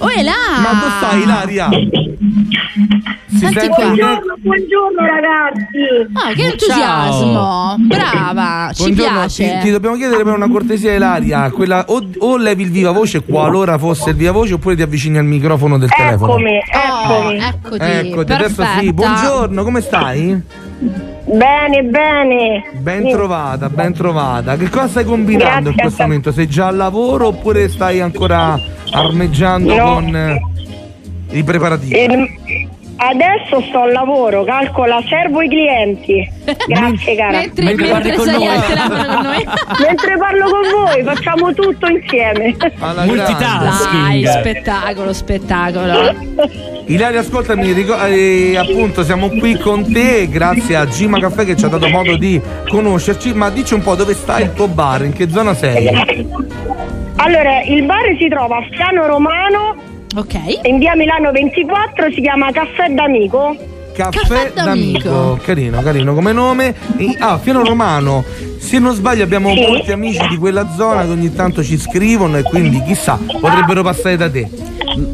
Oh, è là! Ma Buongiorno, buongiorno ragazzi. Ah, che entusiasmo! Brava, ci Buongiorno, piace. Ti, ti dobbiamo chiedere per una cortesia, Ilaria, quella, o, o levi il viva voce qualora fosse il viva voce oppure ti avvicini al microfono del telefono. Eccomi, Oh, eccomi. eccoti, Eccoti, adesso perfetta. sì. Buongiorno, come stai? Bene, bene. Ben trovata, ben trovata. Che cosa stai combinando in Grazie, questo a te. momento? Sei già al lavoro oppure stai ancora armeggiando No. con eh, i preparativi? Ehm, adesso sto al lavoro, calcola, servo i clienti. Grazie cara. Mentre, Mentre mentre con noi. noi. Mentre parlo con voi, facciamo tutto insieme. Alla Multitasking. Dai, spettacolo, spettacolo. Ilaria, ascoltami, rico- eh, appunto siamo qui con te grazie a Gima Caffè che ci ha dato modo di conoscerci, ma dici un po' dove sta il tuo bar, in che zona sei? Allora, il bar si trova a Piano Romano, Ok. in via Milano 24, si chiama Caffè d'Amico. Caffè, Caffè d'amico. d'amico. carino, carino come nome. Ah, Fiano Romano. Se non sbaglio abbiamo Sì. molti amici di quella zona che ogni tanto ci scrivono e quindi chissà, potrebbero passare da te.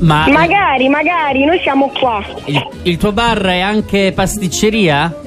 Ma Magari, magari, noi siamo qua. il, il tuo bar è anche pasticceria?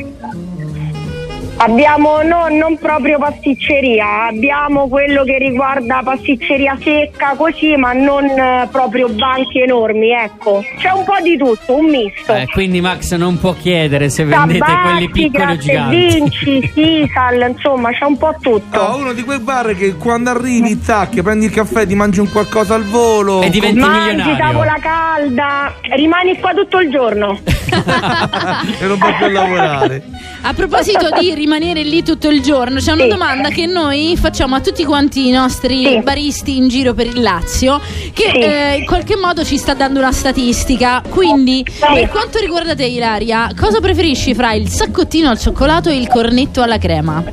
Abbiamo no, non proprio pasticceria, abbiamo quello che riguarda pasticceria secca così, ma non eh, proprio banchi enormi, ecco. C'è un po' di tutto, un misto. Eh, quindi Max non può chiedere se vendete quelli Tabacchi, piccoli o giganti. vinci, Sisal, insomma, c'è un po' tutto. Ah, uno di quei bar che quando arrivi, tac, prendi il caffè, ti mangi un qualcosa al volo. E diventi Mangi milionario. tavola calda, rimani qua tutto il giorno. e non puoi più lavorare. A proposito di rimanere lì tutto il giorno, c'è una Sì. domanda che noi facciamo a tutti quanti i nostri Sì. baristi in giro per il Lazio, che Sì. eh, in qualche modo ci sta dando una statistica. Quindi, per quanto riguarda te, Ilaria, cosa preferisci fra il saccottino al cioccolato e il cornetto alla crema?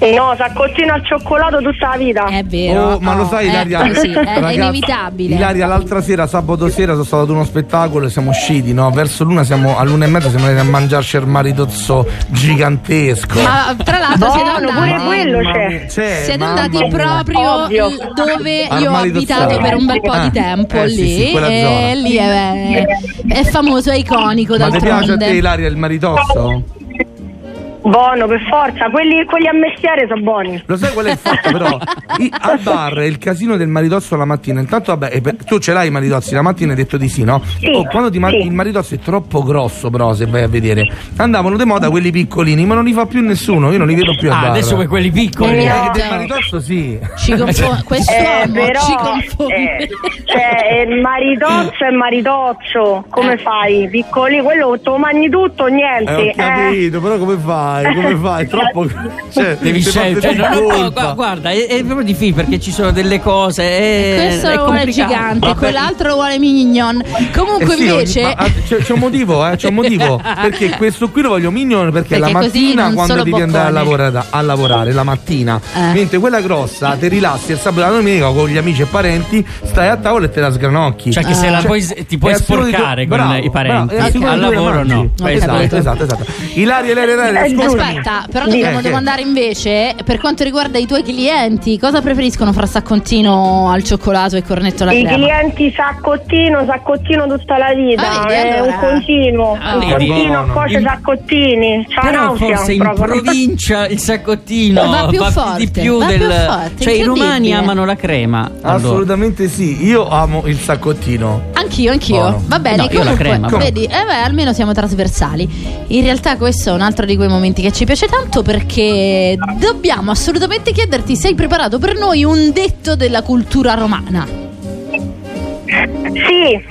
No, saccottino al cioccolato tutta la vita. È vero. Oh, ma lo oh, sai, è Ilaria? così, è, è Ragazzi, inevitabile. Ilaria, l'altra sera, sabato sera, sono stato ad uno spettacolo e siamo usciti, no? Verso l'una, siamo all'una e mezza, siamo andati a mangiarci il maritozzo gigantesco. Ma tra l'altro siete andati, pure quello c'è. c'è, siete andati mia. proprio Ovvio. dove Al io ho abitato per un bel po' Ah, di tempo eh, lì. sì, sì, e lì è, è famoso, è iconico Ma ti piace a te. Ilaria, il maritozzo? Buono, per forza, quelli, quelli a mestiere sono buoni. Lo sai qual è il fatto però? I- al bar il casino del maritozzo la mattina. Intanto vabbè, per- tu ce l'hai i maritozzi, la mattina hai detto di sì, no? Sì, Oh, quando ti sì. il maritozzo è troppo grosso però se vai a vedere. Andavano di moda quelli piccolini, ma non li fa più nessuno, io non li vedo più Ah, bar. adesso vuoi quelli piccoli. Eh, No. del maritozzo sì. Ci confo- quest'uomo Eh, però, ci confonde. eh, cioè, il maritozzo è maritozzo, come Eh. fai? Piccoli, quello lo mangi tutto, Eh, niente. ho eh. capito, però come fai? Come fai? Troppo. Cioè, Devi scegliere. Cioè, no, no, guarda, è, è proprio difficile perché ci sono delle cose. È, Questo è lo vuole gigante, Vabbè. quell'altro lo vuole mignon. Comunque Eh sì, invece ma, ah, c'è, c'è un motivo, eh, c'è un motivo. Perché questo qui lo voglio mignon perché, Perché la mattina quando devi andare a boccone. lavorare, a lavorare la mattina, Eh. mentre quella grossa ti rilassi il sabato e la domenica con gli amici e parenti, stai a tavola e te la sgranocchi. Cioè, che se la puoi, ti puoi sporcare con bravo, i parenti. bravo, Al lavoro mangi. no. Esatto, esatto, esatto. Ilaria, Ilaria, Ilaria, Eh. Aspetta, però Sì, dobbiamo eh, domandare invece, per quanto riguarda i tuoi clienti, cosa preferiscono fra saccontino al cioccolato e cornetto alla I crema? clienti saccottino, saccottino tutta la vita, Ah, vedi, è allora. un continuo, Ah, un continuo, In- saccottini, c'ha Però nausea forse in proprio. provincia il saccottino Va più forte, di più va del. più forte, cioè, i romani amano la crema. allora. Assolutamente sì, io amo il saccottino. Anch'io, anch'io. Buono. Va bene, No, io la comunque, crema, vedi, eh beh, almeno siamo trasversali. In realtà questo è un altro di quei momenti che ci piace tanto perché dobbiamo assolutamente chiederti se hai preparato per noi un detto della cultura romana. Sì,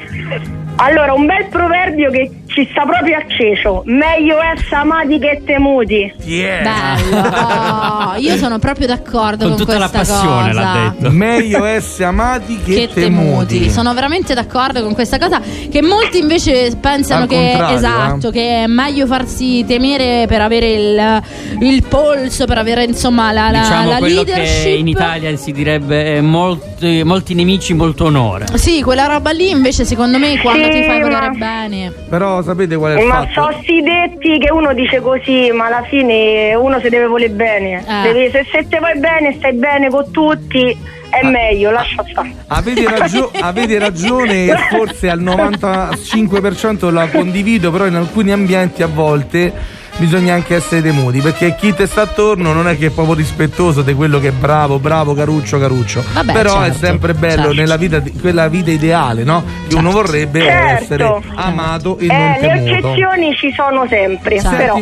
allora un bel proverbio che ci sta proprio acceso, meglio essere amati che temuti. Yeah. Bello. Oh, io sono proprio d'accordo Con con, tutta la questa passione cosa. l'ha detto. Meglio essere amati che, Che temuti. Sono veramente d'accordo con questa cosa. Che molti invece pensano Al che esatto, eh. che è meglio farsi temere per avere il, il polso, per avere insomma la, la, diciamo la leadership. che in Italia si direbbe eh, molti, molti nemici, molto onore. Sì, quella roba lì invece secondo me quando Sì, ti fai volere ma- bene. Però sapete qual è il Ma fatto? so sti detti che uno dice così, ma alla fine uno si deve volere bene. Devi- se, se te vuoi bene, stai bene con tutti, è Ah. meglio, lascia stare. Avete, ragio- avete ragione forse al 95% la condivido, però in alcuni ambienti a volte bisogna anche essere temuti perché chi ti sta attorno non è che è proprio rispettoso di quello che è bravo, bravo, caruccio, caruccio. Vabbè, però è certo, sempre bello certo. nella vita, di- quella vita ideale, no? Che uno vorrebbe Certo. essere amato e Eh, non le temuto. eccezioni ci sono sempre, Certo. però.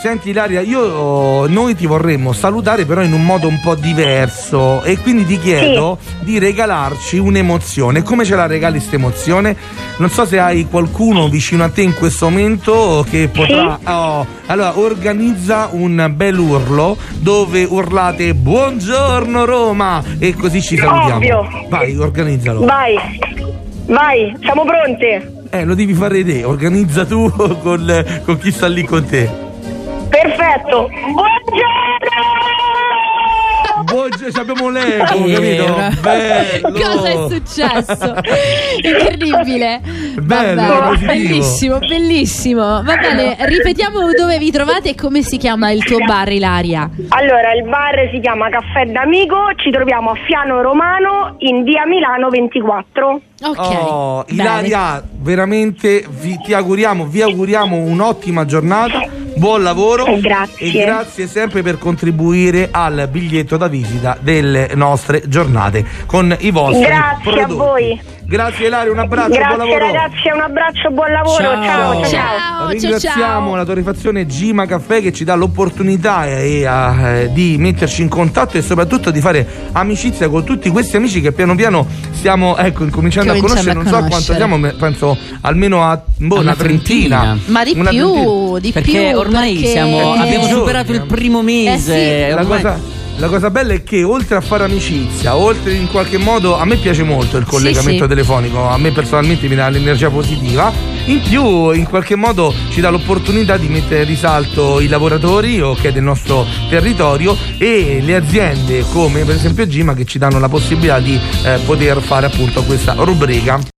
Senti, Ilaria, io oh, noi ti vorremmo salutare però in un modo un po' diverso e quindi ti chiedo di regalarci un'emozione. Come ce la regali questa emozione? Non so se hai qualcuno vicino a te in questo momento che potrà... oh, allora, organizza un bel urlo dove urlate Buongiorno Roma e così ci salutiamo. Ovvio. Vai, organizzalo. Vai, vai, siamo pronte. Eh, lo devi fare te, organizza tu con, con chi sta lì con te. Perfetto. Buongiorno! Buongiorno, abbiamo l'eco, Eh, capito? Bello. Cosa è successo? Incredibile. Bello, Vabbè, bellissimo, bellissimo. Va bene, ripetiamo dove vi trovate e come si chiama il tuo bar, Ilaria. Allora, il bar si chiama Caffè d'Amico, ci troviamo a Fiano Romano in via Milano 24. Ok. Oh, bene. Ilaria, veramente vi, ti auguriamo, vi auguriamo un'ottima giornata, buon lavoro Eh, grazie. e grazie sempre per contribuire al biglietto da visita delle nostre giornate con i vostri Grazie a prodotti. voi. Grazie Ilaria, un abbraccio, buon Grazie lavoro. ragazzi, un abbraccio, buon lavoro. Ciao. Ciao, ciao. Ringraziamo ciao. la torrefazione Gima Caffè che ci dà l'opportunità eh, eh, di metterci in contatto e soprattutto di fare amicizia con tutti questi amici che piano piano stiamo ecco, incominciando a conoscere. a Non so quanto siamo, penso almeno a boh, Una trentina. trentina. Ma di Una trentina. più, di Perché più. ormai perché- siamo, Eh, abbiamo superato il primo mese. Eh sì. La cosa, la cosa bella è che oltre a fare amicizia, oltre in qualche modo, a me piace molto il collegamento sì. telefonico, a me personalmente mi dà l'energia positiva, in più in qualche modo ci dà l'opportunità di mettere in risalto i lavoratori ok, del nostro territorio e le aziende come per esempio Gima che ci danno la possibilità di eh, poter fare appunto questa rubrica.